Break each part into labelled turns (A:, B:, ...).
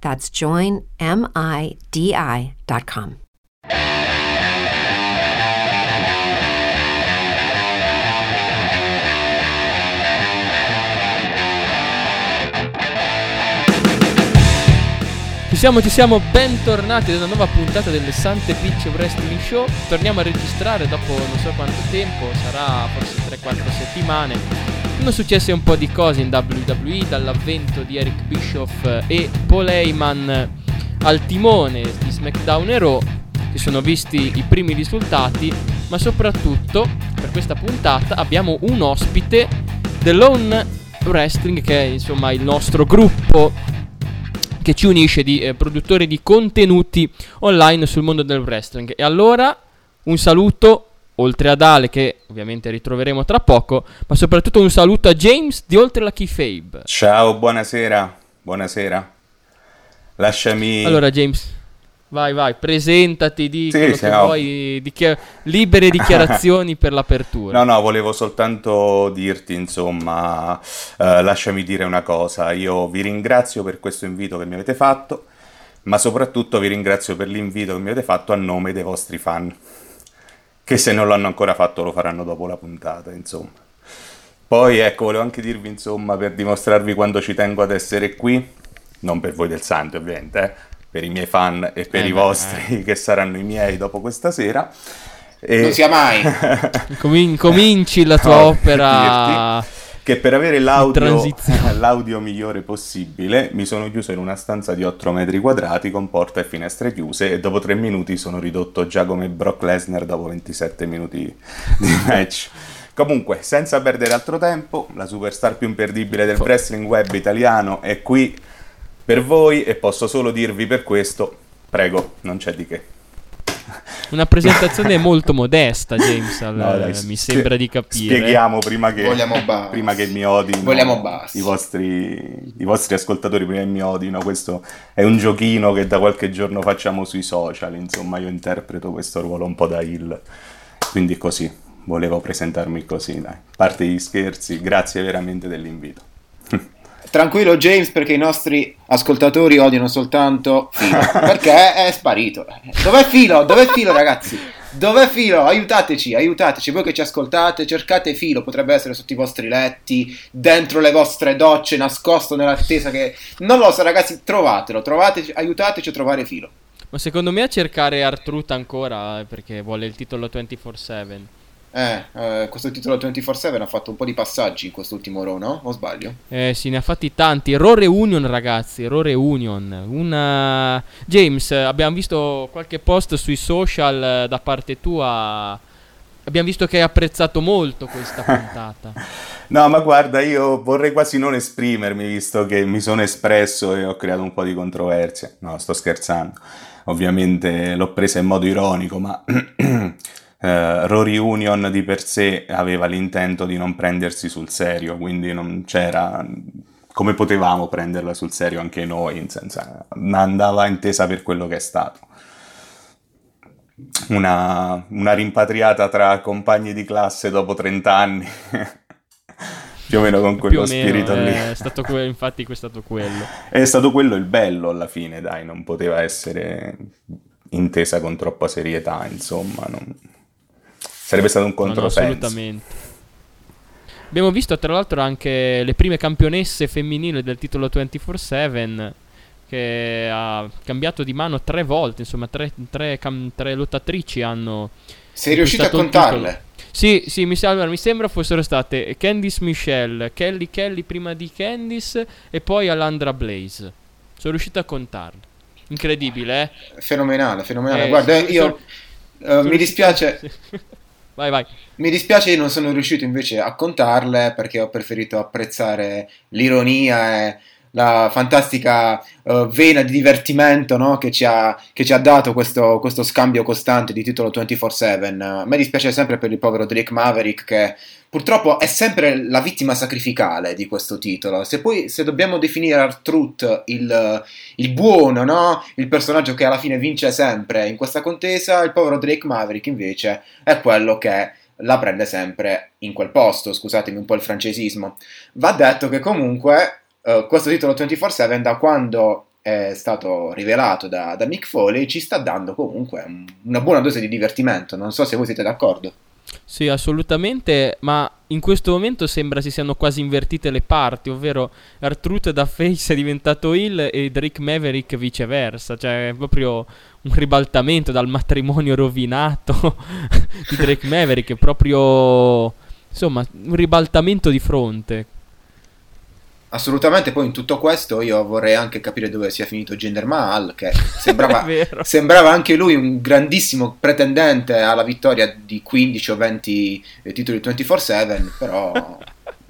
A: That's joinmidi.com.
B: Ci siamo, ci siamo, bentornati ad una nuova puntata del Sante Pitch Wrestling Show. Torniamo a registrare dopo non so quanto tempo, sarà forse 3-4 settimane. Sono successe un po' di cose in WWE, dall'avvento di Eric Bischoff e Paul Heyman al timone di SmackDown e Raw. Si sono visti i primi risultati, ma soprattutto per questa puntata abbiamo un ospite dell'Own Wrestling, che è insomma il nostro gruppo che ci unisce di eh, produttori di contenuti online sul mondo del wrestling. E allora un saluto, oltre ad Ale che ovviamente ritroveremo tra poco, ma soprattutto un saluto a James di Oltre la Keyfabe.
C: Ciao, buonasera, buonasera. Lasciami...
B: Allora James, vai vai, presentati, di
C: Sì,
B: quello
C: sì,
B: che
C: no.
B: vuoi, dichia- libere dichiarazioni per l'apertura.
C: No, no, volevo soltanto dirti, insomma, eh, lasciami dire una cosa. Io vi ringrazio per questo invito che mi avete fatto, ma soprattutto vi ringrazio per l'invito che mi avete fatto a nome dei vostri fan, che se non l'hanno ancora fatto lo faranno dopo la puntata, insomma. Poi, ecco, volevo anche dirvi, insomma, per dimostrarvi quanto ci tengo ad essere qui, non per voi del Santo, ovviamente, eh, per i miei fan e per
B: Eh
C: i vostri, che saranno i miei dopo questa sera. E-
D: Non sia mai.
B: Comin- cominci la tua
C: No,
B: opera.
C: dirti che per avere l'audio, l'audio migliore possibile mi sono chiuso in una stanza di 8 metri quadrati con porta e finestre chiuse e dopo 3 minuti sono ridotto già come Brock Lesnar dopo 27 minuti di match. Comunque, senza perdere altro tempo, la superstar più imperdibile del wrestling web italiano è qui per voi e posso solo dirvi per questo, prego, non c'è di che.
B: Una presentazione molto modesta, James, al-
C: No, dai,
B: mi
C: spie-
B: sembra di capire.
C: Spieghiamo prima che, prima che mi odino
D: Vogliamo bassi.
C: i vostri, i vostri ascoltatori, prima che mi odino. Questo è un giochino che da qualche giorno facciamo sui social. Insomma, io interpreto questo ruolo un po' da heel. Quindi così, volevo presentarmi così. Dai. A parte gli scherzi, grazie veramente dell'invito.
D: Tranquillo James perché i nostri ascoltatori odiano soltanto Filo. Perché è sparito. Dov'è Filo? Dov'è Filo ragazzi? Dov'è Filo? Aiutateci, aiutateci. Voi che ci ascoltate, cercate Filo. Potrebbe essere sotto i vostri letti, dentro le vostre docce, nascosto nell'attesa che... Non lo so ragazzi, trovatelo. Trovateci, aiutateci a trovare Filo.
B: Ma secondo me a cercare Artruth ancora eh, perché vuole il titolo 24/7.
D: Eh, eh, questo titolo 24-7 ha fatto un po' di passaggi in quest'ultimo Raw, no? O sbaglio?
B: Eh sì, ne ha fatti tanti. Raw Reunion, ragazzi. Raw Reunion. Una... James, eh, abbiamo visto qualche post sui social eh, da parte tua. Abbiamo visto che hai apprezzato molto questa puntata.
C: No, ma guarda, io vorrei quasi non esprimermi visto che mi sono espresso e ho creato un po' di controversie. No, sto scherzando. Ovviamente l'ho presa in modo ironico, ma eh, Raw Reunion di per sé aveva l'intento di non prendersi sul serio, quindi non c'era come potevamo prenderla sul serio anche noi, in senso, andava intesa per quello che è stato. Una, una rimpatriata tra compagni di classe dopo 30 anni. Più o meno con quello
B: meno,
C: spirito lì.
B: eh, È stato que- infatti è stato quello.
C: È stato quello il bello alla fine, dai, non poteva essere intesa con troppa serietà, insomma, non- sarebbe stato un
B: No, no,
C: controsenso.
B: assolutamente. Abbiamo visto tra l'altro anche le prime campionesse femminili del titolo 24/7 che ha cambiato di mano tre volte, insomma tre, tre, cam- tre lottatrici hanno...
D: Sei riuscito a contarle?
B: Sì, sì, mi sembra, mi sembra fossero state Candice Michelle, Kelly Kelly prima di Candice e poi Alandra Blaze. Sono riuscito a contarle. Incredibile, eh?
D: Fenomenale, fenomenale.
B: Eh,
D: Guarda,
B: sono-
D: io
B: sono-
D: eh,
B: sono
D: mi dispiace.
B: riuscito- vai, vai.
D: Mi dispiace non sono riuscito invece a contarle perché ho preferito apprezzare l'ironia e la fantastica eh, vena di divertimento no, che, ci ha, che ci ha dato questo, questo scambio costante di titolo 24-7. A me dispiace sempre per il povero Drake Maverick che purtroppo è sempre la vittima sacrificale di questo titolo. Se poi se dobbiamo definire Artruth il, il buono, no? il personaggio che alla fine vince sempre in questa contesa, il povero Drake Maverick invece è quello che la prende sempre in quel posto, scusatemi un po' il francesismo. Va detto che comunque eh, questo titolo 24-7 da quando è stato rivelato da, da Mick Foley ci sta dando comunque un- una buona dose di divertimento, non so se voi siete d'accordo.
B: Sì, assolutamente, ma in questo momento sembra si siano quasi invertite le parti, ovvero Artruth da face è diventato heel e Drake Maverick viceversa, cioè è proprio un ribaltamento dal matrimonio rovinato di Drake Maverick, è proprio insomma un ribaltamento di fronte.
D: Assolutamente, poi in tutto questo io vorrei anche capire dove sia finito Jinder Mahal, che sembrava, sembrava anche lui un grandissimo pretendente alla vittoria di 15 o 20 titoli 24-7, però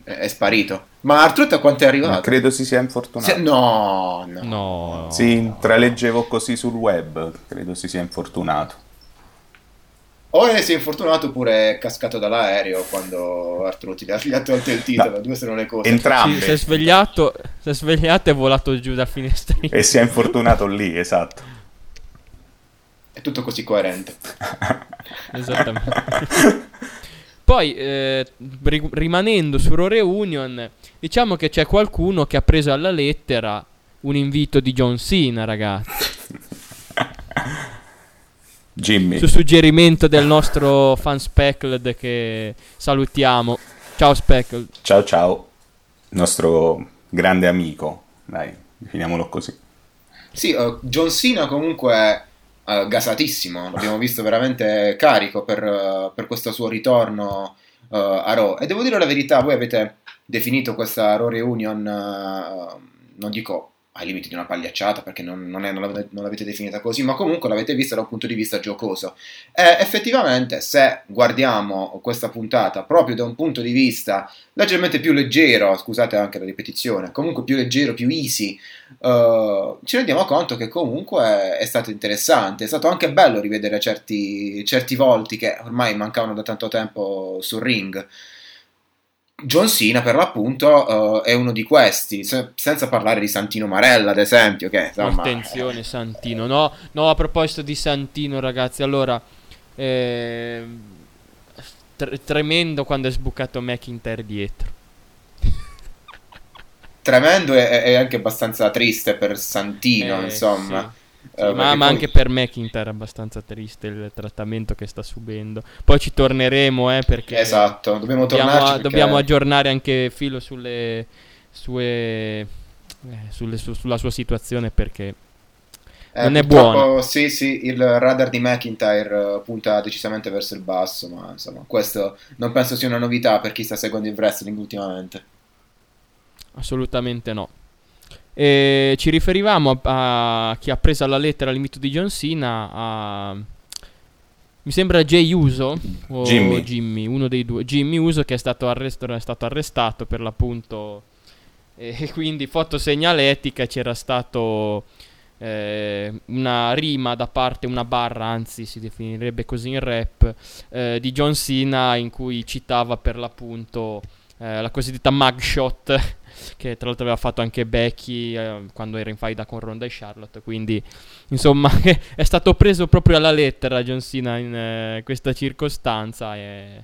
D: è, sparito. Ma Artruth a quanto è
C: Ma
D: arrivato?
C: credo si sia infortunato.
D: Se- no, no.
B: No.
C: Sì, intraleggevo così sul web, credo si sia infortunato.
D: O è- si è infortunato oppure è cascato dall'aereo quando Artruth gli ha, gli ha tolto il titolo,
C: No.
D: due sono le cose.
B: Sì,
C: Entrambi.
B: si è svegliato, si è svegliato e è volato giù dal finestrino.
C: E si è infortunato lì, esatto.
D: È tutto così coerente.
B: Esattamente. Poi, eh, ri- rimanendo su Raw Reunion, diciamo che c'è qualcuno che ha preso alla lettera un invito di John Cena, ragazzi.
C: Jimmy.
B: Su suggerimento del nostro fan Speckled che salutiamo. Ciao Speckled.
C: Ciao ciao, nostro grande amico. Dai, definiamolo così.
D: Sì, eh, John Cena comunque è eh, gasatissimo, l'abbiamo visto veramente carico per, eh, per questo suo ritorno eh, a Raw. E devo dire la verità, voi avete definito questa Raw Reunion, non dico ai limiti di una pagliacciata perché non, non è- non l'avete, non l'avete definita così, ma comunque l'avete vista da un punto di vista giocoso. E effettivamente se guardiamo questa puntata proprio da un punto di vista leggermente più leggero, scusate anche la ripetizione, comunque più leggero, più easy, eh, ci rendiamo conto che comunque è stato interessante, è stato anche bello rivedere certi, certi volti che ormai mancavano da tanto tempo sul ring. John Cena per l'appunto eh, è uno di questi, se- senza parlare di Santino Marella ad esempio, che insomma...
B: Attenzione Santino. No, no, a proposito di Santino, ragazzi, allora... ehm, tre- tremendo quando è sbucato McIntyre dietro.
D: Tremendo e, e anche abbastanza triste per Santino,
B: Eh,
D: insomma.
B: sì.
D: Eh,
B: Sì, ma,
D: perché
B: ma
D: poi-
B: anche per McIntyre è abbastanza triste il trattamento che sta subendo. Poi ci torneremo, eh, perché
D: Esatto, dobbiamo
B: dobbiamo,
D: tornarci perché-
B: dobbiamo aggiornare anche Filo sulle sue, eh, sulle su- sulla sua situazione perché
D: Eh,
B: non è buono.
D: Sì, sì, il radar di McIntyre eh, punta decisamente verso il basso, ma insomma, questo non penso sia una novità per chi sta seguendo il wrestling ultimamente.
B: Assolutamente no. E ci riferivamo a, a chi ha preso alla lettera l'invito di John Cena a... Mi sembra Jay Uso o
C: Jimmy.
B: Jimmy, uno dei due. Jimmy Uso che è stato, arresto- è stato arrestato per l'appunto e quindi foto segnaletica c'era stato eh, una rima da parte, una barra, anzi si definirebbe così in rap, eh, di John Cena in cui citava per l'appunto eh, la cosiddetta mugshot che tra l'altro aveva fatto anche Becky eh, quando era in faida con Ronda e Charlotte quindi insomma è stato preso proprio alla lettera John Cena in eh, questa circostanza è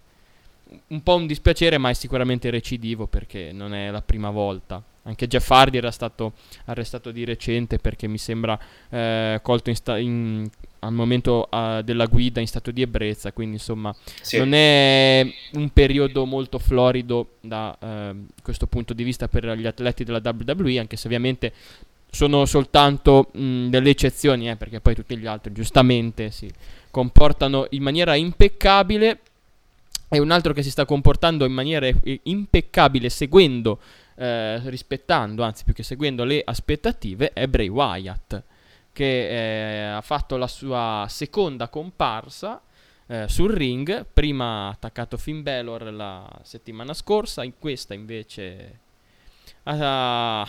B: un po' un dispiacere ma è sicuramente recidivo perché non è la prima volta anche Jeff Hardy era stato arrestato di recente perché mi sembra eh, colto in sta- in- al momento eh, della guida in stato di ebbrezza quindi insomma
D: Sì.
B: non è un periodo molto florido da ehm, questo punto di vista per gli atleti della WWE, anche se ovviamente sono soltanto mh, delle eccezioni, eh, perché poi tutti gli altri giustamente si comportano in maniera impeccabile. E un altro che si sta comportando in maniera impeccabile, seguendo, eh, rispettando, anzi più che seguendo le aspettative, è Bray Wyatt, che eh, ha fatto la sua seconda comparsa eh, sul ring, prima ha attaccato Finn Balor la settimana scorsa, in questa invece ha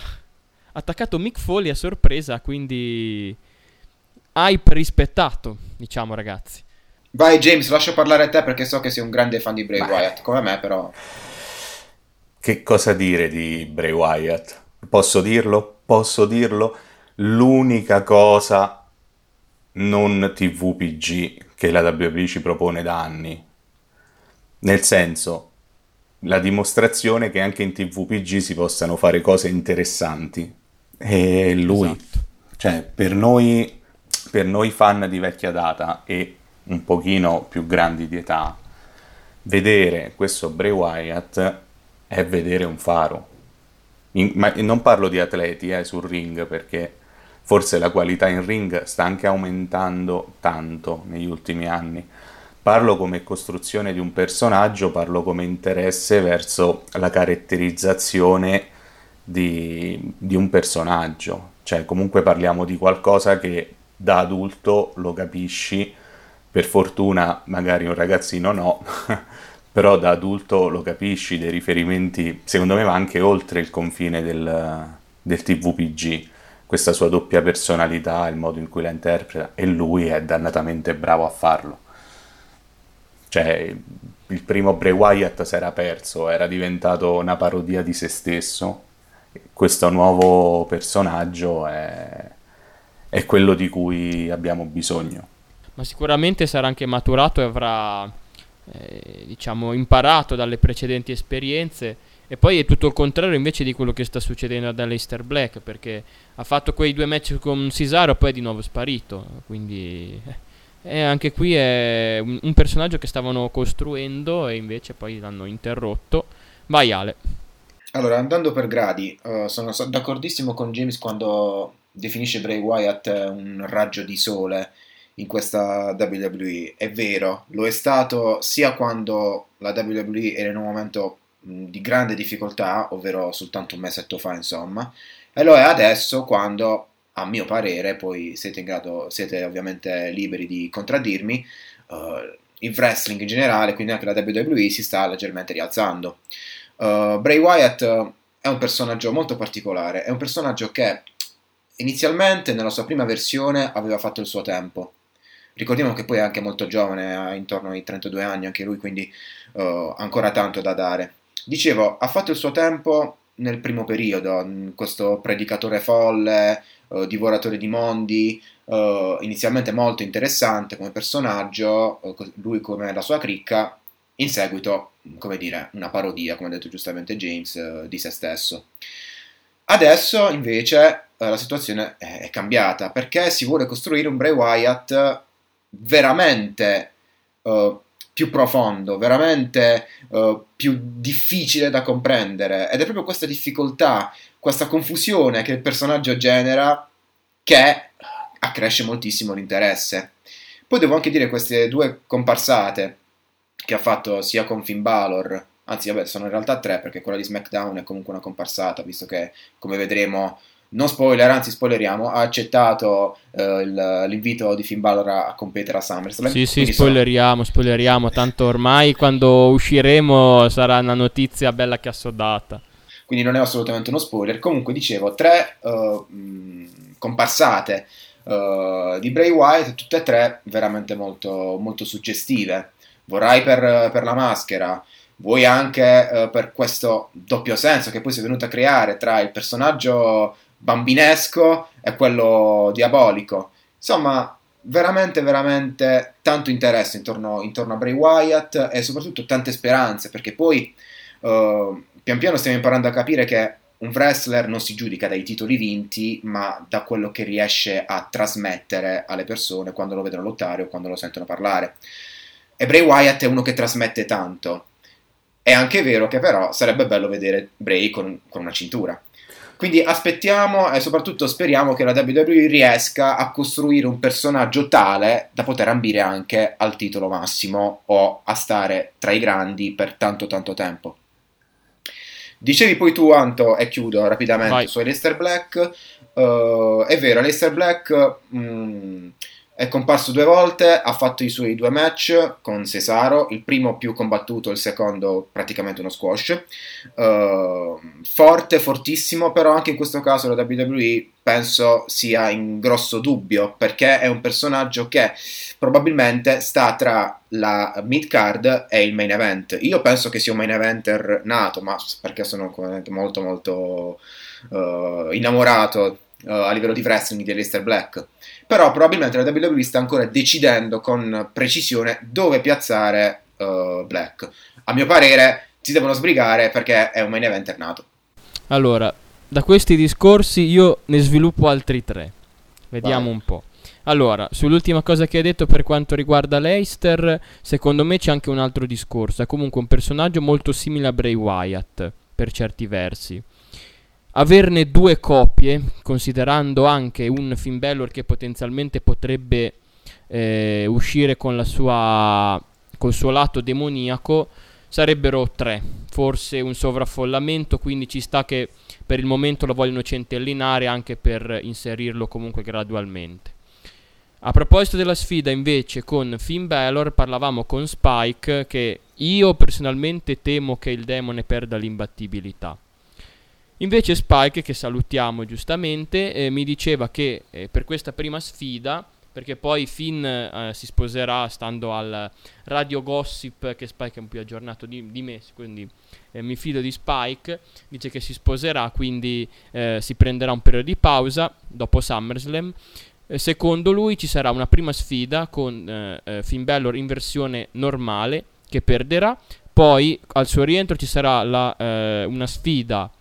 B: attaccato Mick Foley a sorpresa, quindi hype rispettato, diciamo ragazzi.
D: Vai James, lascio parlare a te perché so che sei un grande fan di Bray Beh. Wyatt, come me però.
C: Che cosa dire di Bray Wyatt? Posso dirlo? Posso dirlo? L'unica cosa non TVPG che la WWE ci propone da anni. Nel senso, la dimostrazione che anche in TVPG si possano fare cose interessanti. E lui, esatto. cioè, per noi, per noi fan di vecchia data e un pochino più grandi di età, vedere questo Bray Wyatt è vedere un faro. In, ma non parlo di atleti eh, sul ring perché forse la qualità in ring sta anche aumentando tanto negli ultimi anni. Parlo come costruzione di un personaggio, parlo come interesse verso la caratterizzazione di, di un personaggio. Cioè comunque parliamo di qualcosa che da adulto lo capisci per fortuna magari un ragazzino no, però da adulto lo capisci, dei riferimenti, secondo me va anche oltre il confine del, del TVPG, questa sua doppia personalità, il modo in cui la interpreta, e lui è dannatamente bravo a farlo. Cioè, il primo Bray Wyatt si era perso, era diventato una parodia di se stesso. Questo nuovo personaggio è, è quello di cui abbiamo bisogno
B: ma sicuramente sarà anche maturato e avrà eh, diciamo imparato dalle precedenti esperienze e poi è tutto il contrario invece di quello che sta succedendo ad Aleister Black perché ha fatto quei due match con Cesaro e poi è di nuovo sparito. Quindi eh, anche qui è un, un, personaggio che stavano costruendo e invece poi l'hanno interrotto. Vai Ale.
D: Allora andando per gradi uh, sono d'accordissimo con James quando definisce Bray Wyatt un raggio di sole in questa WWE. È vero, lo è stato sia quando la WWE era in un momento di grande difficoltà, ovvero soltanto un mesetto fa, insomma, e lo è adesso quando, a mio parere, poi siete in grado, siete ovviamente liberi di contraddirmi, uh, il wrestling in generale, quindi anche la WWE, si sta leggermente rialzando. Uh, Bray Wyatt è un personaggio molto particolare, è un personaggio che inizialmente nella sua prima versione aveva fatto il suo tempo, Ricordiamo che poi è anche molto giovane, ha intorno ai 32 anni anche lui, quindi uh, ancora tanto da dare. Dicevo, ha fatto il suo tempo nel primo periodo, mm, questo predicatore folle, uh, divoratore di mondi, uh, inizialmente molto interessante come personaggio, lui come la sua cricca, in seguito, come dire, una parodia, come ha detto giustamente James, di se stesso. Adesso invece la situazione è cambiata perché si vuole costruire un Bray Wyatt veramente uh, più profondo, veramente uh, più difficile da comprendere. Ed è proprio questa difficoltà, questa confusione che il personaggio genera che accresce moltissimo l'interesse. Poi devo anche dire queste due comparsate che ha fatto sia con Finn Balor, anzi vabbè sono in realtà tre perché quella di SmackDown è comunque una comparsata, visto che come vedremo non spoiler, anzi spoileriamo, ha accettato eh, il, l'invito di Finn Balor a, competere a SummerSlam.
B: Sì, sì, spoileriamo, so... spoileriamo, tanto ormai quando usciremo sarà una notizia bella che assodata.
D: Quindi non è assolutamente uno spoiler. Comunque dicevo, tre uh, comparsate uh, di Bray Wyatt, tutte e tre veramente molto, molto suggestive. Vorrai per, per la maschera, vuoi anche uh, per questo doppio senso che poi si è venuto a creare tra il personaggio bambinesco e quello diabolico. Insomma, veramente, veramente tanto interesse intorno, intorno a Bray Wyatt e soprattutto tante speranze, perché poi uh, pian piano stiamo imparando a capire che un wrestler non si giudica dai titoli vinti, ma da quello che riesce a trasmettere alle persone quando lo vedono lottare o quando lo sentono parlare. E Bray Wyatt è uno che trasmette tanto. È anche vero che però sarebbe bello vedere Bray con, con una cintura. Quindi aspettiamo e soprattutto speriamo che la WWE riesca a costruire un personaggio tale da poter ambire anche al titolo massimo o a stare tra i grandi per tanto tanto tempo. Dicevi poi tu, Anto, e chiudo rapidamente Vai. su Aleister Black. Uh, è vero, Aleister Black mh, mm, è comparso due volte, ha fatto i suoi due match con Cesaro, il primo più combattuto, il secondo praticamente uno squash. Uh, forte, fortissimo, però anche in questo caso la WWE penso sia in grosso dubbio perché è un personaggio che probabilmente sta tra la mid card e il main event. Io penso che sia un main eventer nato, ma perché sono molto molto uh, innamorato uh, a livello di wrestling di Aleister Black però probabilmente la WWE sta ancora decidendo con precisione dove piazzare uh, Black. A mio parere si devono sbrigare perché è un main event nato.
B: Allora, da questi discorsi io ne sviluppo altri tre. Vediamo Vai. un po'. Allora, sull'ultima cosa che hai detto per quanto riguarda Leicester, secondo me c'è anche un altro discorso. È comunque un personaggio molto simile a Bray Wyatt, per certi versi averne due copie, considerando anche un Finn Balor che potenzialmente potrebbe eh, uscire con la sua col suo lato demoniaco, sarebbero tre. Forse un sovraffollamento, quindi ci sta che per il momento lo vogliono centellinare anche per inserirlo comunque gradualmente. A proposito della sfida invece con Finn Balor parlavamo con Spike che io personalmente temo che il demone perda l'imbattibilità. Invece Spike, che salutiamo giustamente, eh, mi diceva che eh, per questa prima sfida, perché poi Finn eh, si sposerà stando al radio gossip, che Spike è un più aggiornato di, di me, quindi eh, mi fido di Spike, dice che si sposerà, quindi eh, si prenderà un periodo di pausa dopo SummerSlam. Eh, secondo lui ci sarà una prima sfida con Finn Balor in versione normale, che perderà, poi al suo rientro ci sarà la, una sfida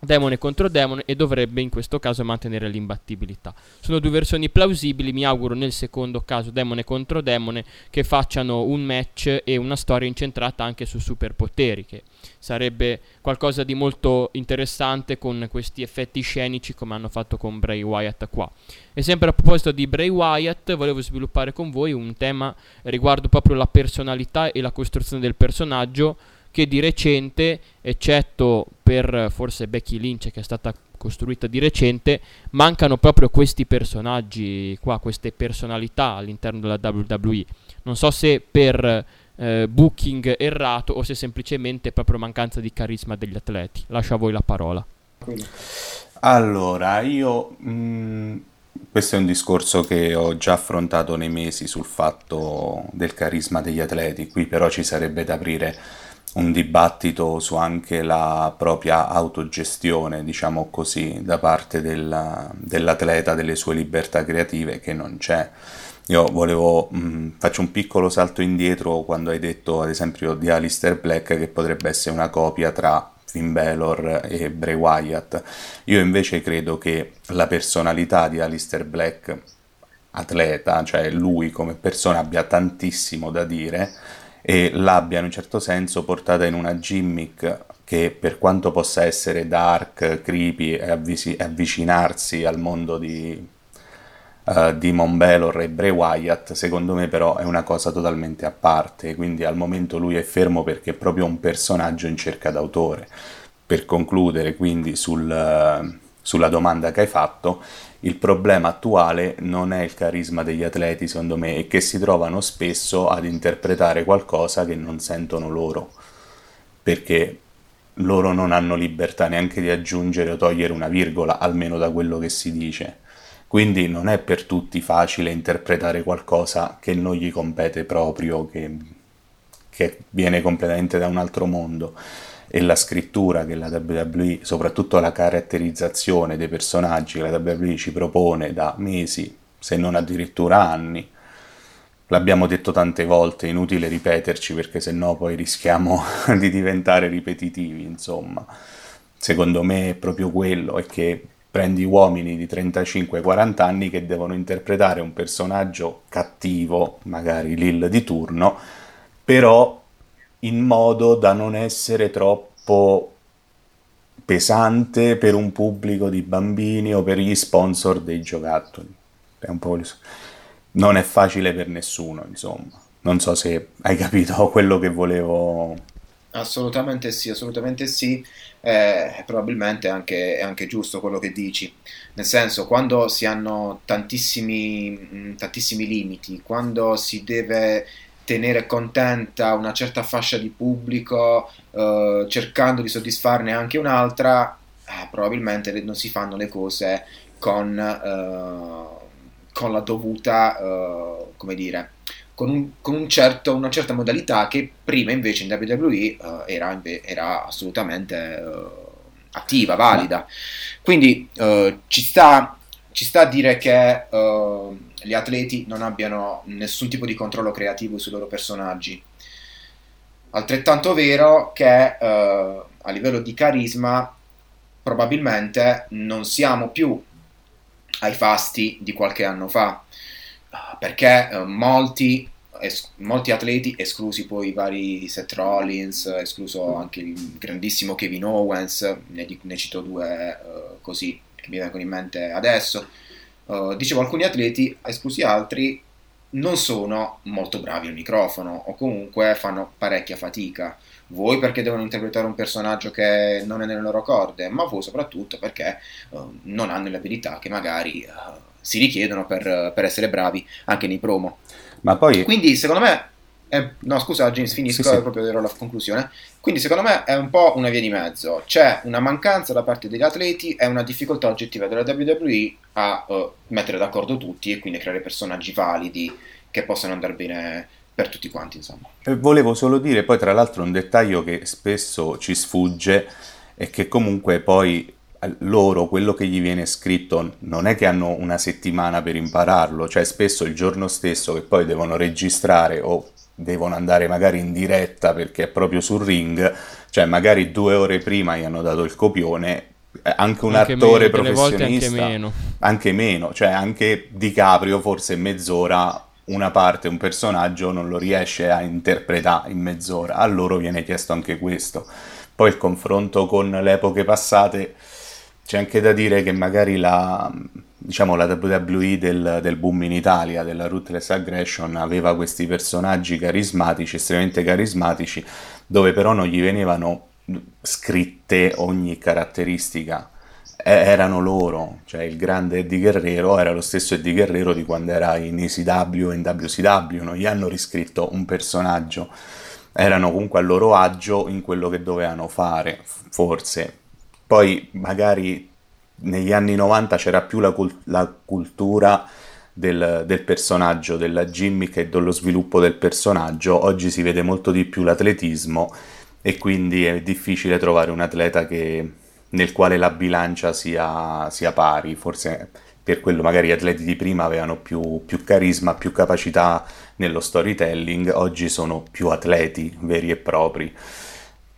B: demone contro demone e dovrebbe in questo caso mantenere l'imbattibilità. Sono due versioni plausibili, mi auguro nel secondo caso demone contro demone che facciano un match e una storia incentrata anche su superpoteri, che sarebbe qualcosa di molto interessante con questi effetti scenici come hanno fatto con Bray Wyatt qua. E sempre a proposito di Bray Wyatt, volevo sviluppare con voi un tema riguardo proprio la personalità e la costruzione del personaggio che di recente, eccetto per forse Becky Lynch che è stata costruita di recente, mancano proprio questi personaggi qua, queste personalità all'interno della WWE. Non so se per eh, booking errato o se semplicemente proprio mancanza di carisma degli atleti. Lascio a voi la parola.
C: Allora, io... Mh, mm, questo è un discorso che ho già affrontato nei mesi sul fatto del carisma degli atleti, qui però ci sarebbe da aprire un dibattito su anche la propria autogestione, diciamo così, da parte della, dell'atleta, delle sue libertà creative, che non c'è. Io volevo, mh, faccio un piccolo salto indietro quando hai detto ad esempio di Alistair Black che potrebbe essere una copia tra Finn Balor e Bray Wyatt. Io invece credo che la personalità di Alistair Black, atleta, cioè lui come persona, abbia tantissimo da dire e l'abbia in un certo senso portata in una gimmick che per quanto possa essere dark, creepy e avvisi- avvicinarsi al mondo di, uh, di Mon Belor e Bray Wyatt, secondo me però è una cosa totalmente a parte, quindi al momento lui è fermo perché è proprio un personaggio in cerca d'autore. Per concludere quindi sul, uh, sulla domanda che hai fatto, il problema attuale non è il carisma degli atleti, secondo me, è che si trovano spesso ad interpretare qualcosa che non sentono loro, perché loro non hanno libertà neanche di aggiungere o togliere una virgola, almeno da quello che si dice. Quindi non è per tutti facile interpretare qualcosa che non gli compete proprio, che, che viene completamente da un altro mondo e la scrittura che la WWE, soprattutto la caratterizzazione dei personaggi che la WWE ci propone da mesi, se non addirittura anni, l'abbiamo detto tante volte, inutile ripeterci perché sennò poi rischiamo di diventare ripetitivi, insomma. Secondo me è proprio quello, è che prendi uomini di 35-40 anni che devono interpretare un personaggio cattivo, magari Lil di turno, però in modo da non essere troppo pesante per un pubblico di bambini o per gli sponsor dei giocattoli. È non è facile per nessuno, insomma. Non so se hai capito quello che volevo.
D: Assolutamente sì, assolutamente sì. Eh, probabilmente anche, è anche giusto quello che dici. Nel senso, quando si hanno tantissimi, tantissimi limiti, quando si deve tenere contenta una certa fascia di pubblico eh, cercando di soddisfarne anche un'altra, eh, probabilmente non si fanno le cose con, eh, con la dovuta, eh, come dire, con, un, con un certo, una certa modalità che prima invece in WWE eh, era, era, assolutamente eh, attiva, valida. Quindi ci sta, ci sta a dire che gli atleti non abbiano nessun tipo di controllo creativo sui loro personaggi. Altrettanto vero che eh, a livello di carisma probabilmente non siamo più ai fasti di qualche anno fa, perché eh, molti, es- molti, atleti, esclusi poi i vari Seth Rollins, escluso anche il grandissimo Kevin Owens, ne, ne cito due eh, così che mi vengono in mente adesso, uh, dicevo alcuni atleti, esclusi altri, non sono molto bravi al microfono o comunque fanno parecchia fatica. Voi perché devono interpretare un personaggio che non è nelle loro corde, ma voi soprattutto perché uh, non hanno le abilità che magari uh, si richiedono per, per, essere bravi anche nei promo.
C: Ma poi...
D: Quindi secondo me è, no, scusa, James, finisco sì, sì. proprio ero alla conclusione. Quindi, secondo me, è un po' una via di mezzo. C'è una mancanza da parte degli atleti e una difficoltà oggettiva della WWE a uh, mettere d'accordo tutti e quindi creare personaggi validi che possano andare bene per tutti quanti, insomma.
C: E volevo solo dire, poi, tra l'altro, un dettaglio che spesso ci sfugge è che comunque poi loro quello che gli viene scritto non è che hanno una settimana per impararlo, cioè spesso il giorno stesso che poi devono registrare o devono andare magari in diretta perché è proprio sul ring, cioè magari due ore prima gli hanno dato il copione, eh, anche un anche attore meno, professionista, anche meno. anche meno, cioè anche DiCaprio forse mezz'ora una parte, un personaggio non lo riesce a interpretare in mezz'ora, a loro viene chiesto anche questo. Poi il confronto con le epoche passate c'è anche da dire che magari la, diciamo, la WWE del, del, boom in Italia, della Ruthless Aggression, aveva questi personaggi carismatici, estremamente carismatici, dove però non gli venivano scritte ogni caratteristica. erano loro, cioè il grande Eddie Guerrero era lo stesso Eddie Guerrero di quando era in ECW e in WCW, non gli hanno riscritto un personaggio, erano comunque a loro agio in quello che dovevano fare, forse poi magari negli anni 90 c'era più la, cult- la cultura del, del, personaggio, della gimmick e dello sviluppo del personaggio, oggi si vede molto di più l'atletismo e quindi è difficile trovare un atleta che, nel quale la bilancia sia, sia, pari, forse per quello magari gli atleti di prima avevano più, più carisma, più capacità nello storytelling, oggi sono più atleti veri e propri.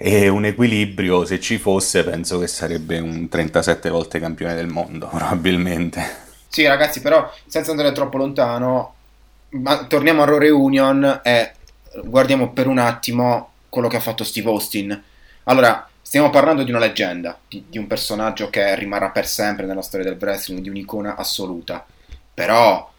C: E un equilibrio, se ci fosse, penso che sarebbe un 37 volte campione del mondo, probabilmente.
D: Sì, ragazzi, però senza andare troppo lontano, ma torniamo a Raw Reunion e guardiamo per un attimo quello che ha fatto Steve Austin. Allora, stiamo parlando di una leggenda, di, di un personaggio che rimarrà per sempre nella storia del wrestling, di un'icona assoluta. Però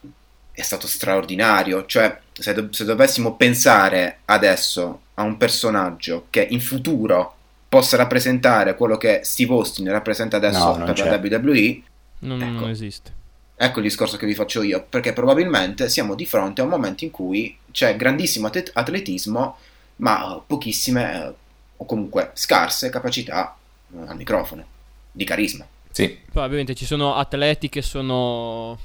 D: è stato straordinario, cioè se, do- se dovessimo pensare adesso a un personaggio che in futuro possa rappresentare quello che Steve Austin rappresenta adesso no, per c'è. la WWE,
B: non, ecco, non esiste.
D: Ecco il discorso che vi faccio io, perché probabilmente siamo di fronte a un momento in cui c'è grandissimo at- atletismo, ma pochissime o comunque scarse capacità eh, al microfono, di carisma.
C: Sì.
B: Probabilmente ci sono atleti che sono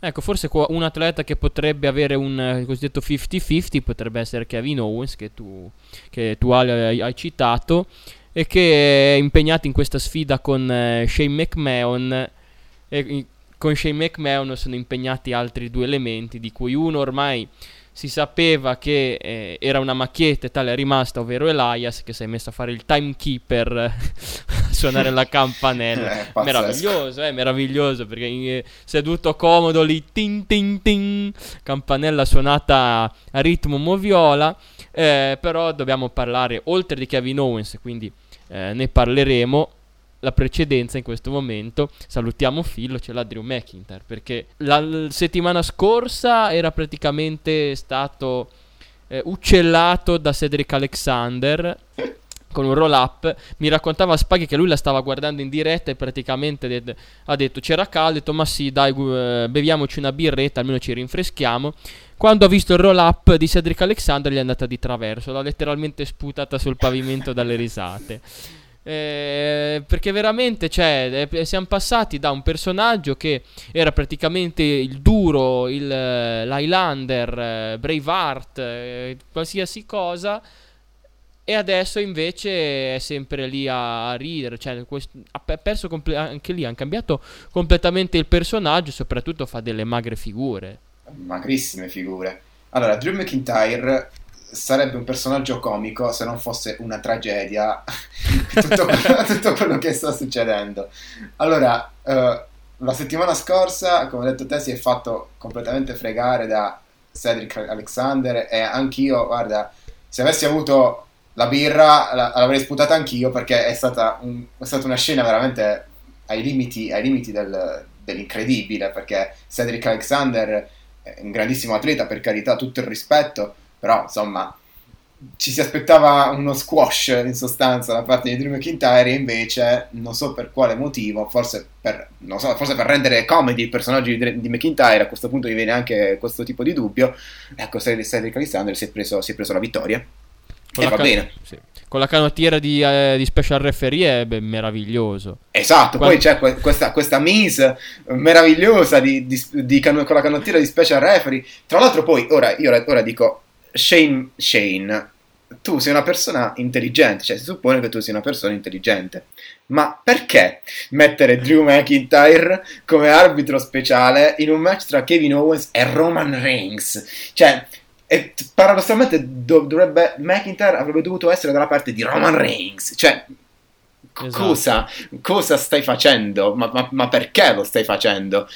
B: Ecco, forse un atleta che potrebbe avere un eh, cosiddetto 50-50 potrebbe essere Kevin Owens, che tu, che tu hai, hai, citato, e che è impegnato in questa sfida con eh, Shane McMahon. E con Shane McMahon sono impegnati altri due elementi, di cui uno ormai si sapeva che eh, era una macchietta tale è rimasta, ovvero Elias, che si è messo a fare il timekeeper a suonare la campanella. Eh, meraviglioso, eh, meraviglioso, perché eh, seduto comodo lì, tin tin tin, campanella suonata a ritmo moviola, eh, però dobbiamo parlare, oltre di Kevin Owens, quindi eh, ne parleremo, la precedenza in questo momento, salutiamo Phil, ce l'ha Drew McIntyre, perché la, settimana scorsa era praticamente stato eh, uccellato da Cedric Alexander con un roll up. Mi raccontava Spaghi che lui la stava guardando in diretta e praticamente de- ha detto c'era caldo, ha detto ma sì dai uh, beviamoci una birretta, almeno ci rinfreschiamo. Quando ha visto il roll up di Cedric Alexander gli è andata di traverso, l'ha letteralmente sputata sul pavimento dalle risate. Eh, perché veramente cioè, eh, siamo passati da un personaggio che era praticamente il duro, il, eh, l'Highlander, eh, Braveheart, eh, qualsiasi cosa. E adesso invece è sempre lì a, a ridere. Cioè, quest- ha perso comple- anche lì. Hanno cambiato completamente il personaggio. Soprattutto fa delle magre figure.
D: Magrissime figure. Allora, Drew McIntyre sarebbe un personaggio comico se non fosse una tragedia tutto, quello, tutto, quello, che sta succedendo. Allora, uh, la settimana scorsa, come hai detto te, si è fatto completamente fregare da Cedric Alexander e anch'io, guarda, se avessi avuto la birra la, l'avrei sputata anch'io perché è stata, un, è stata una scena veramente ai limiti, ai limiti del, dell'incredibile perché Cedric Alexander è un grandissimo atleta, per carità, tutto il rispetto, però insomma ci si aspettava uno squash in sostanza da parte di Drew McIntyre e invece non so per quale motivo forse per, so, forse per rendere comedy il personaggio di, di, McIntyre a questo punto mi viene anche questo tipo di dubbio ecco Cedric Alexander si è preso, si è preso la vittoria.
B: Con e va can- bene. sì. con la canottiera di, eh, di special referee è beh, meraviglioso.
D: Esatto Quando... poi c'è que- questa, questa mise meravigliosa di, di con la canottiera di special referee. Tra l'altro poi ora io ora dico Shane, Shane, tu sei una persona intelligente, cioè si suppone che tu sia una persona intelligente. Ma perché mettere Drew McIntyre come arbitro speciale in un match tra Kevin Owens e Roman Reigns? Cioè, e paradossalmente dovrebbe, McIntyre avrebbe dovuto essere dalla parte di Roman Reigns. Cioè, esatto. cosa, cosa, stai facendo? Ma, ma, ma perché lo stai facendo?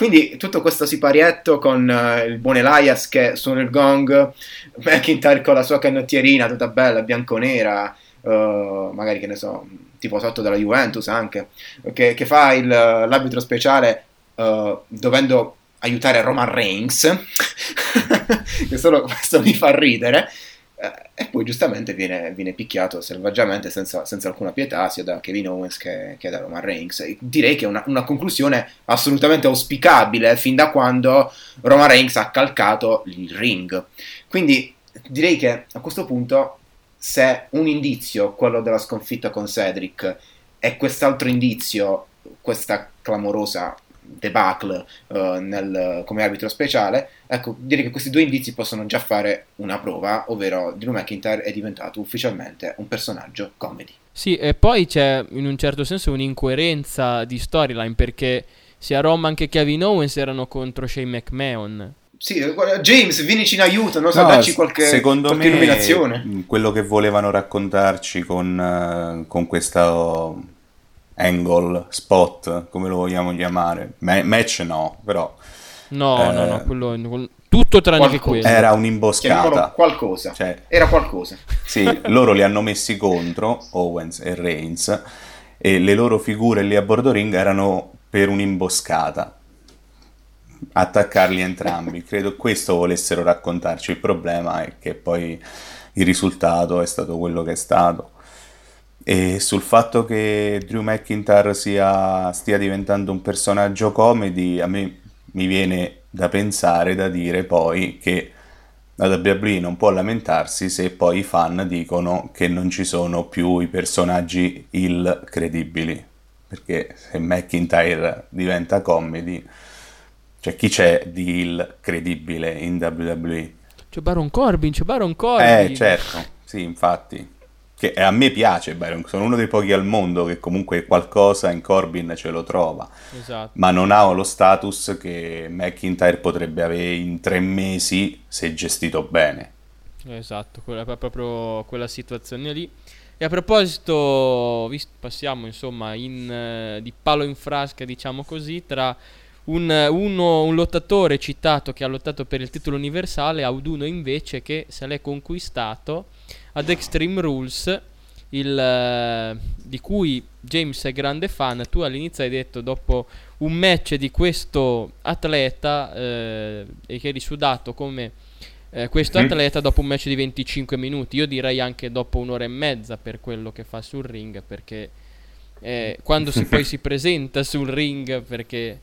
D: Quindi tutto questo siparietto con uh, il buon Elias che suona il gong, McIntyre con la sua canottierina tutta bella, bianconera, uh, magari che ne so, tipo sotto della Juventus anche, che, che fa il, l'arbitro speciale uh, dovendo aiutare Roman Reigns, che solo questo mi fa ridere. Eh, e poi giustamente viene, viene picchiato selvaggiamente senza, senza, alcuna pietà sia da Kevin Owens che, che da Roman Reigns. E direi che è una, una, conclusione assolutamente auspicabile fin da quando Roman Reigns ha calcato il ring. Quindi direi che a questo punto se un indizio, quello della sconfitta con Cedric, e quest'altro indizio, questa clamorosa debacle uh, nel, come arbitro speciale, ecco, direi che questi due indizi possono già fare una prova, ovvero Drew McIntyre è diventato ufficialmente un personaggio comedy.
B: Sì, e poi c'è in un certo senso un'incoerenza di storyline perché sia Roman che Kevin Owens erano contro Shane McMahon.
D: Sì, James, vienici in aiuto, non so, no, dacci qualche,
C: secondo
D: qualche
C: me,
D: illuminazione.
C: Quello che volevano raccontarci con, uh, con questa angle, spot, come lo vogliamo chiamare. Ma- match no, però...
B: No, eh, no, no, quello, tutto tranne qualcosa. che quello.
C: Era un'imboscata.
D: qualcosa. Cioè, Era qualcosa.
C: Sì, loro li hanno messi contro, Owens e Reigns, e le loro figure lì a bordo ring erano per un'imboscata. Attaccarli entrambi. Credo questo volessero raccontarci. Il problema è che poi il risultato è stato quello che è stato. E sul fatto che Drew McIntyre sia, stia diventando un personaggio comedy, a me mi viene da pensare, da dire poi che la WWE non può lamentarsi se poi i fan dicono che non ci sono più i personaggi il credibili. Perché se McIntyre diventa comedy, cioè chi c'è di il credibile in WWE?
B: C'è Baron Corbin, c'è Baron Corbin.
C: Eh, certo, sì, infatti che a me piace Byron, sono uno dei pochi al mondo che comunque qualcosa in Corbin ce lo trova,
B: esatto.
C: ma non ha lo status che McIntyre potrebbe avere in tre mesi se gestito bene.
B: Esatto, quella, proprio quella situazione lì. E a proposito, passiamo insomma in, uh, di palo in frasca, diciamo così, tra un, uno, un lottatore citato che ha lottato per il titolo universale, ad uno invece che se l'è conquistato ad Extreme Rules il, eh, di cui James è grande fan, tu all'inizio hai detto dopo un match di questo atleta eh, e che eri sudato come eh, questo mm. atleta dopo un match di 25 minuti, io direi anche dopo un'ora e mezza per quello che fa sul ring perché eh, quando si poi si presenta sul ring perché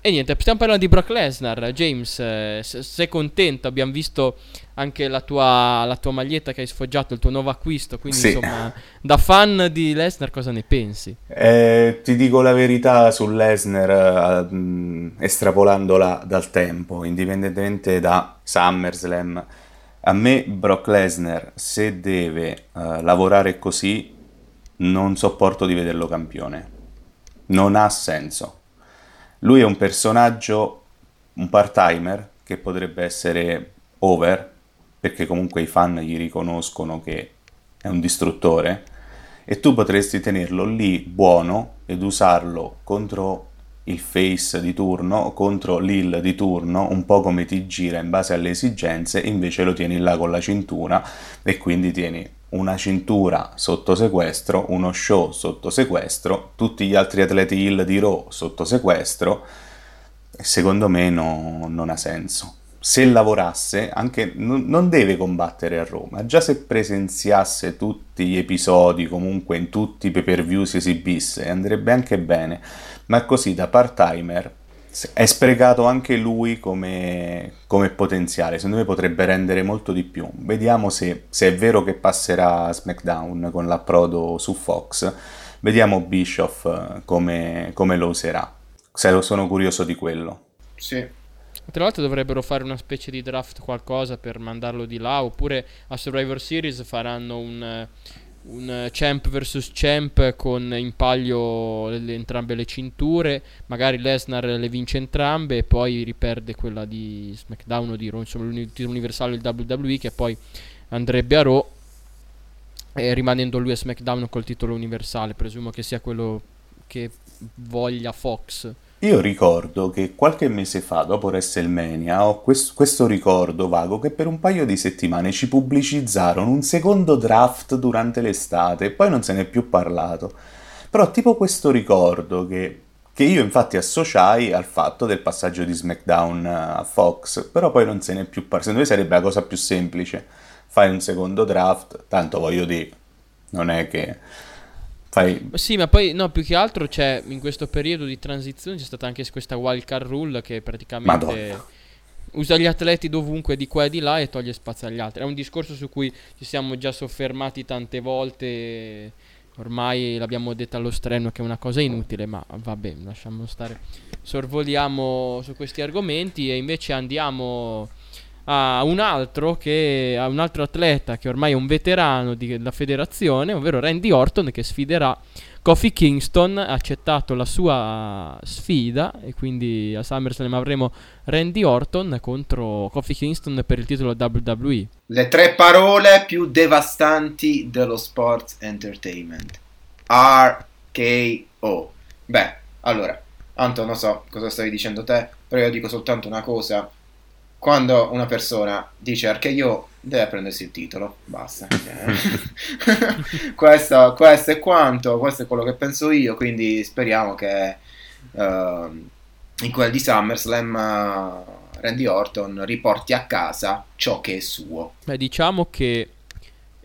B: e niente, stiamo parlando di Brock Lesnar. James, eh, sei contento? Abbiamo visto anche la tua, la tua, maglietta che hai sfoggiato, il tuo nuovo acquisto. Quindi, sì. insomma, da fan di Lesnar, cosa ne pensi?
C: Eh, ti dico la verità su Lesnar, uh, estrapolandola dal tempo, indipendentemente da SummerSlam. A me, Brock Lesnar, se deve uh, lavorare così, non sopporto di vederlo campione. Non ha senso lui è un personaggio, un part-timer, che potrebbe essere over, perché comunque i fan gli riconoscono che è un distruttore, e tu potresti tenerlo lì buono ed usarlo contro il face di turno contro l'il di turno, un po' come ti gira in base alle esigenze, invece lo tieni là con la cintura e quindi tieni una cintura sotto sequestro, uno show sotto sequestro, tutti gli altri atleti Hill di Raw sotto sequestro, secondo me no, non ha senso. Se lavorasse, anche non, non deve combattere a Roma, già se presenziasse tutti gli episodi, comunque in tutti i pay per view si esibisse, andrebbe anche bene, ma così da part-timer è sprecato anche lui come, come, potenziale, secondo me potrebbe rendere molto di più. Vediamo se, se, è vero che passerà SmackDown con l'approdo su Fox, vediamo Bischoff eh, come, come lo userà. Sono curioso di quello.
D: Sì.
B: Tra l'altro dovrebbero fare una specie di draft qualcosa per mandarlo di là, oppure a Survivor Series faranno un un eh, champ vs champ con in palio le, entrambe le cinture, magari Lesnar le vince entrambe e poi riperde quella di SmackDown o di Raw, insomma il titolo universale del WWE che poi andrebbe a Raw e rimanendo lui a SmackDown col titolo universale, presumo che sia quello che voglia Fox.
C: Io ricordo che qualche mese fa, dopo WrestleMania, ho questo, questo, ricordo vago che per un paio di settimane ci pubblicizzarono un secondo draft durante l'estate e poi non se ne è più parlato. Però tipo questo ricordo che, che io infatti associai al fatto del passaggio di SmackDown a Fox, però poi non se ne è più parlato. Secondo me sarebbe la cosa più semplice. Fai un secondo draft, tanto voglio dire, non è che Fai...
B: Sì, ma poi no, più che altro c'è in questo periodo di transizione c'è stata anche questa wildcard rule che praticamente Madonna. usa gli atleti dovunque di qua e di là e toglie spazio agli altri. È un discorso su cui ci siamo già soffermati tante volte. Ormai l'abbiamo detto allo streno che è una cosa inutile, ma vabbè, lasciamo stare. Sorvoliamo su questi argomenti e invece andiamo a un altro, che, a un altro atleta che ormai è un veterano della federazione, ovvero Randy Orton che sfiderà Kofi Kingston, ha accettato la sua sfida e quindi a SummerSlam avremo Randy Orton contro Kofi Kingston per il titolo WWE.
D: Le tre parole più devastanti dello sports entertainment. RKO. Beh, allora, Anto, non so cosa stavi dicendo te, però io dico soltanto una cosa quando una persona dice io deve prendersi il titolo, basta. questo, questo, è quanto, questo è quello che penso io, quindi speriamo che uh, in quel di SummerSlam uh, Randy Orton riporti a casa ciò che è suo.
B: Beh, diciamo che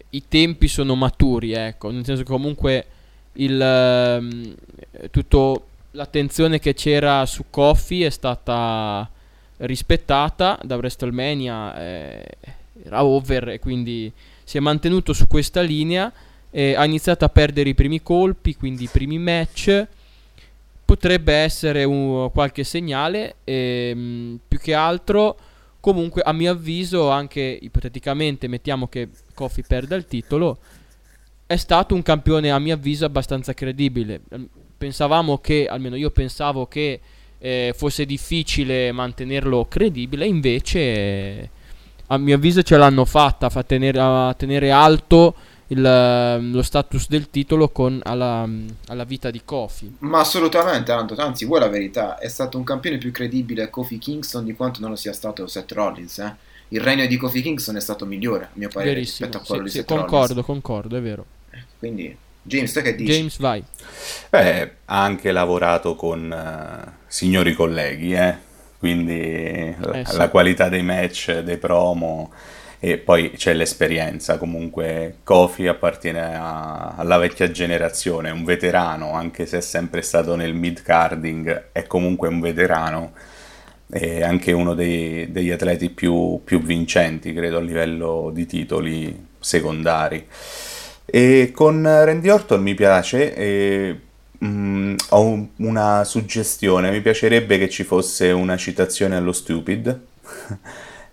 B: i tempi sono maturi, ecco, nel senso che comunque il, uh, tutto l'attenzione che c'era su Coffee è stata rispettata da WrestleMania eh, era over e quindi si è mantenuto su questa linea eh, ha iniziato a perdere i primi colpi quindi i primi match. Potrebbe essere un, qualche segnale e, mh, più che altro comunque a mio avviso anche ipoteticamente mettiamo che Kofi perda il titolo è stato un campione a mio avviso abbastanza credibile. Pensavamo che almeno io pensavo che eh, fosse difficile mantenerlo credibile, invece a mio avviso ce l'hanno fatta a tenere, a tenere alto il, lo status del titolo con alla, alla, vita di Kofi.
D: Ma assolutamente, Anto, anzi, vuoi la verità? È stato un campione più credibile Kofi Kingston di quanto non lo sia stato Seth Rollins. Eh? Il regno di Kofi Kingston è stato migliore, a mio parere,
B: Verissimo,
D: rispetto a quello
B: sì,
D: di Seth
B: sì, concordo,
D: Rollins.
B: Concordo, è vero.
D: Quindi, James, te che dici?
B: James, vai.
C: Beh, ha anche lavorato con eh, signori colleghi, eh? quindi eh,
B: sì.
C: la qualità dei match, dei promo e poi c'è l'esperienza. Comunque Kofi appartiene a- alla vecchia generazione, è un veterano, anche se è sempre stato nel mid-carding, è comunque un veterano. È anche uno dei- degli atleti più, più vincenti, credo, a livello di titoli secondari. E con Randy Orton mi piace, e, mm, ho un- una suggestione, mi piacerebbe che ci fosse una citazione allo Stupid,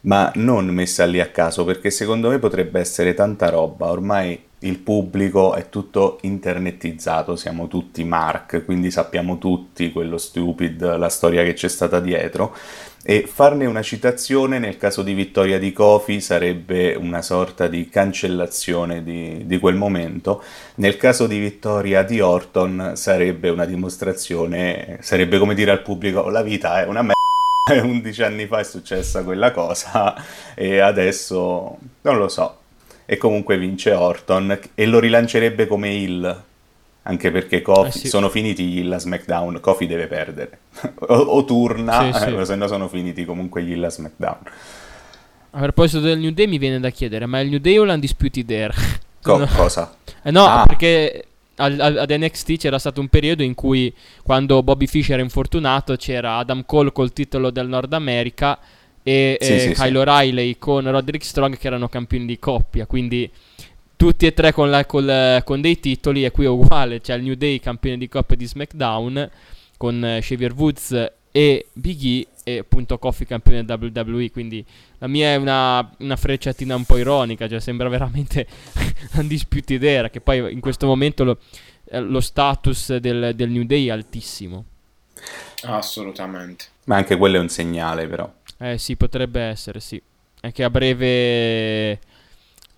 C: ma non messa lì a caso, perché secondo me potrebbe essere tanta roba, ormai il pubblico è tutto internetizzato, siamo tutti Mark, quindi sappiamo tutti quello Stupid, la storia che c'è stata dietro, e farne una citazione nel caso di vittoria di Kofi sarebbe una sorta di cancellazione di, di quel momento. Nel caso di vittoria di Orton sarebbe una dimostrazione, sarebbe come dire al pubblico la vita è una merda. 11 anni fa è successa quella cosa e adesso non lo so. E comunque vince Orton e lo rilancerebbe come heel. Anche perché Kofi,
B: Eh sì.
C: sono finiti gli heel a SmackDown, Kofi deve perdere. o, o turna,
B: Sì, sì.
C: eh, se no sono finiti comunque gli heel a SmackDown.
B: A proposito del New Day mi viene da chiedere, ma è il New Day o l'Undisputed Era?
C: Co-
B: No.
C: Cosa?
B: Eh no,
C: Ah.
B: perché al- al- ad NXT c'era stato un periodo in cui quando Bobby Fischer era infortunato c'era Adam Cole col titolo del Nord America e
C: Sì,
B: eh,
C: sì, sì.
B: Kyle O'Reilly con Roderick Strong che erano campioni di coppia, quindi tutti e tre con, la- col- con dei titoli e qui è uguale, c'è il New Day campione di coppia di SmackDown con eh, Xavier Woods e Big E e appunto Kofi campione WWE, quindi la mia è una, una frecciatina un po' ironica, cioè sembra veramente Undisputed Era, che poi in questo momento lo, eh, lo status del, del New Day è altissimo.
D: Assolutamente.
C: Ma anche quello è un segnale, però.
B: Eh sì, potrebbe essere, sì. È che a breve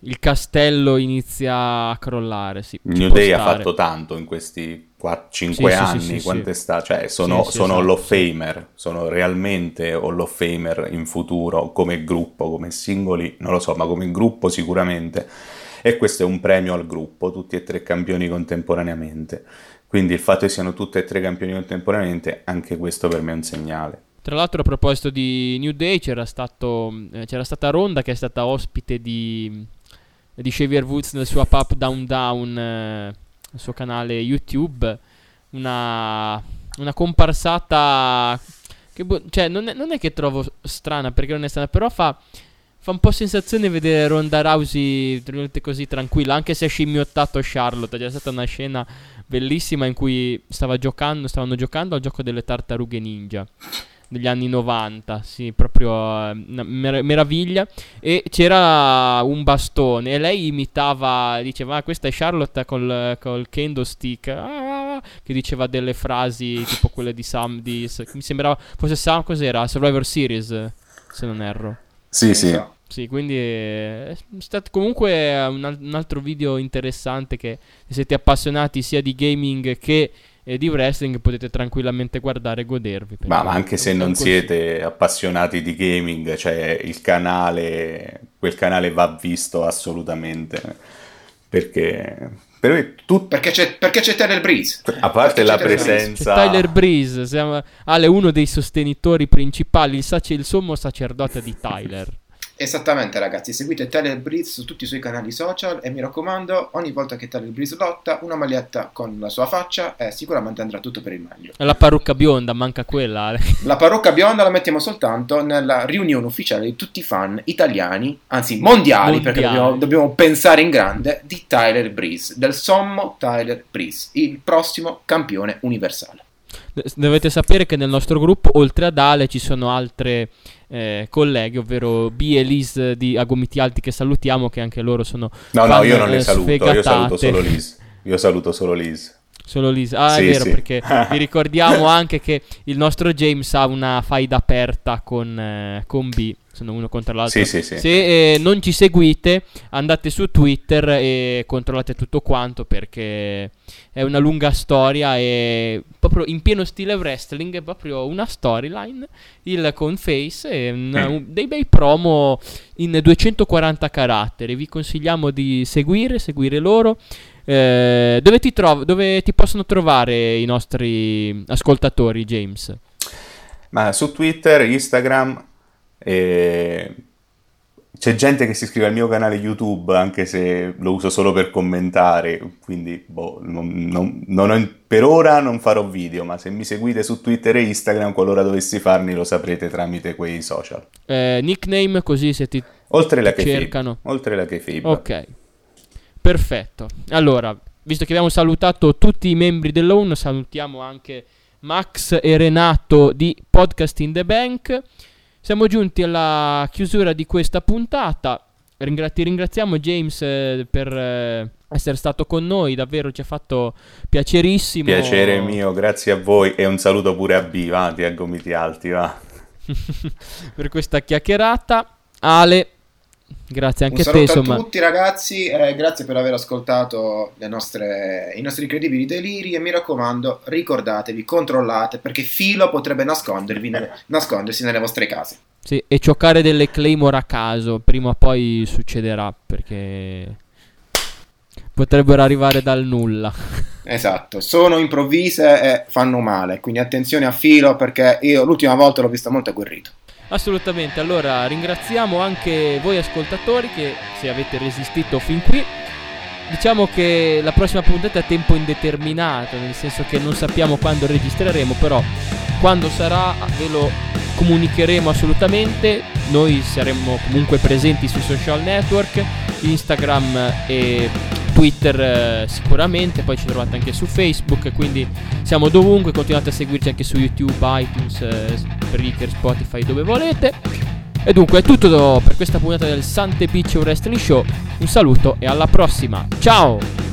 B: il castello inizia a crollare, sì.
C: New Day ha
B: stare.
C: fatto tanto in questi 5
B: Sì,
C: anni,
B: sì, sì.
C: quante sta? Cioè, sono, sono
B: esatto.
C: Famer, sono realmente Hall of Famer in futuro, come gruppo, come singoli, non lo so, ma come gruppo sicuramente. E questo è un premio al gruppo, tutti e tre campioni contemporaneamente. Quindi il fatto che siano tutti e tre campioni contemporaneamente, anche questo per me è un segnale.
B: Tra l'altro a proposito di New Day c'era, stato, eh, c'era stata Ronda che è stata ospite di, di Xavier Woods nel suo Up Up Down Down, eh, suo canale YouTube, una, una comparsata che boh, cioè non è, non è che trovo strana perché non è strana, però fa, fa un po' sensazione vedere Ronda Rousey così tranquilla, anche se ha scimmiottato Charlotte, c'è stata una scena bellissima in cui stava giocando, stavano giocando al gioco delle tartarughe ninja degli anni 90, sì, proprio eh, una mer- meraviglia. E c'era un bastone e lei imitava, diceva, ah, questa è Charlotte col, col kendo stick, ah, che diceva delle frasi tipo quelle di Sam, di, mi sembrava fosse Sam, cos'era? Survivor Series, se non erro.
C: Sì, sì.
D: Esatto.
B: Sì, quindi è è stato comunque un altro video interessante che se siete appassionati sia di gaming che eh, di wrestling potete tranquillamente guardare e godervi.
C: Ma, anche se non
B: consiglio.
C: siete appassionati di gaming, cioè il canale, quel canale va visto assolutamente. Perché per me tut-
D: Perché c'è, perché c'è Tyler Breeze.
C: a parte
D: Perché
C: la
D: c'è Tyler Breeze.
B: C'è
C: presenza
B: Tyler Breeze, siamo- Ale è uno dei sostenitori principali, il, sace- il sommo sacerdote di Tyler.
D: Esattamente ragazzi, seguite Tyler Breeze su tutti i suoi canali social e mi raccomando, ogni volta che Tyler Breeze lotta, una maglietta con la sua faccia e sicuramente andrà tutto per il meglio.
B: La parrucca bionda, manca quella.
D: La parrucca bionda la mettiamo soltanto nella riunione ufficiale di tutti i fan italiani, anzi mondiali, perché
B: Mondiali.
D: dobbiamo, dobbiamo pensare in grande, di Tyler Breeze, del sommo Tyler Breeze, il prossimo campione universale.
B: Dovete sapere che nel nostro gruppo, oltre ad Ale, ci sono altre eh, colleghe, ovvero B e Liz di Agomiti Alti, che salutiamo, che anche loro sono
C: No, no, io non le
B: eh,
C: saluto, io
B: sfegatate.
C: saluto solo Liz. Io saluto solo Liz.
B: Solo Liz. Ah,
C: Sì,
B: è vero,
C: sì.
B: perché vi ricordiamo anche che il nostro James ha una faida aperta con, eh, con B. Sono uno contro l'altro.
C: Sì.
B: Se eh, non ci seguite, andate su Twitter e controllate tutto quanto perché è una lunga storia e proprio in pieno stile wrestling, è proprio una storyline, il con face e un- un- dei bei promo in 240 caratteri. Vi consigliamo di seguire, seguire loro. Eh, dove, ti trov- dove ti possono trovare i nostri ascoltatori, James?
C: Ma su Twitter, Instagram e c'è gente che si iscrive al mio canale YouTube, anche se lo uso solo per commentare, quindi boh, non, non, non ho, per ora non farò video, ma se mi seguite su Twitter e Instagram, qualora dovessi farli, lo saprete tramite quei social.
B: Eh, nickname così se ti,
C: oltre la
B: ti cercano.
C: Oltre la kayfabe.
B: Ok, perfetto. Allora, visto che abbiamo salutato tutti i membri dell'OWN, salutiamo anche Max e Renato di Podcast in the Bank. Siamo giunti alla chiusura di questa puntata. Ringra- ti ringraziamo James eh, per eh, essere stato con noi, davvero ci ha fatto piacerissimo.
C: Piacere mio, grazie a voi e un saluto pure a B, va, ti a gomiti alti, va.
B: per questa chiacchierata. Ale, Grazie anche
D: Un
B: a te.
D: Insomma. a tutti ragazzi, eh, grazie per aver ascoltato nostre, i nostri incredibili deliri e mi raccomando ricordatevi, controllate perché Filo potrebbe nascondervi, nascondersi nelle vostre case.
B: Sì, e giocare delle claymore a caso, prima o poi succederà perché potrebbero arrivare dal nulla.
D: Esatto, sono improvvise e fanno male, quindi attenzione a Filo perché io l'ultima volta l'ho vista molto agguerrito.
B: Assolutamente, allora ringraziamo anche voi ascoltatori che se avete resistito fin qui. Diciamo che la prossima puntata è a tempo indeterminato, nel senso che non sappiamo quando registreremo, però quando sarà ve lo comunicheremo assolutamente. Noi saremo comunque presenti sui social network, Instagram e Twitter eh, sicuramente, poi ci trovate anche su Facebook, quindi siamo dovunque, continuate a seguirci anche su YouTube, iTunes, eh, Spotify, dove volete. E dunque è tutto per questa puntata del Sante Beach Wrestling Show. Un saluto e alla prossima. Ciao!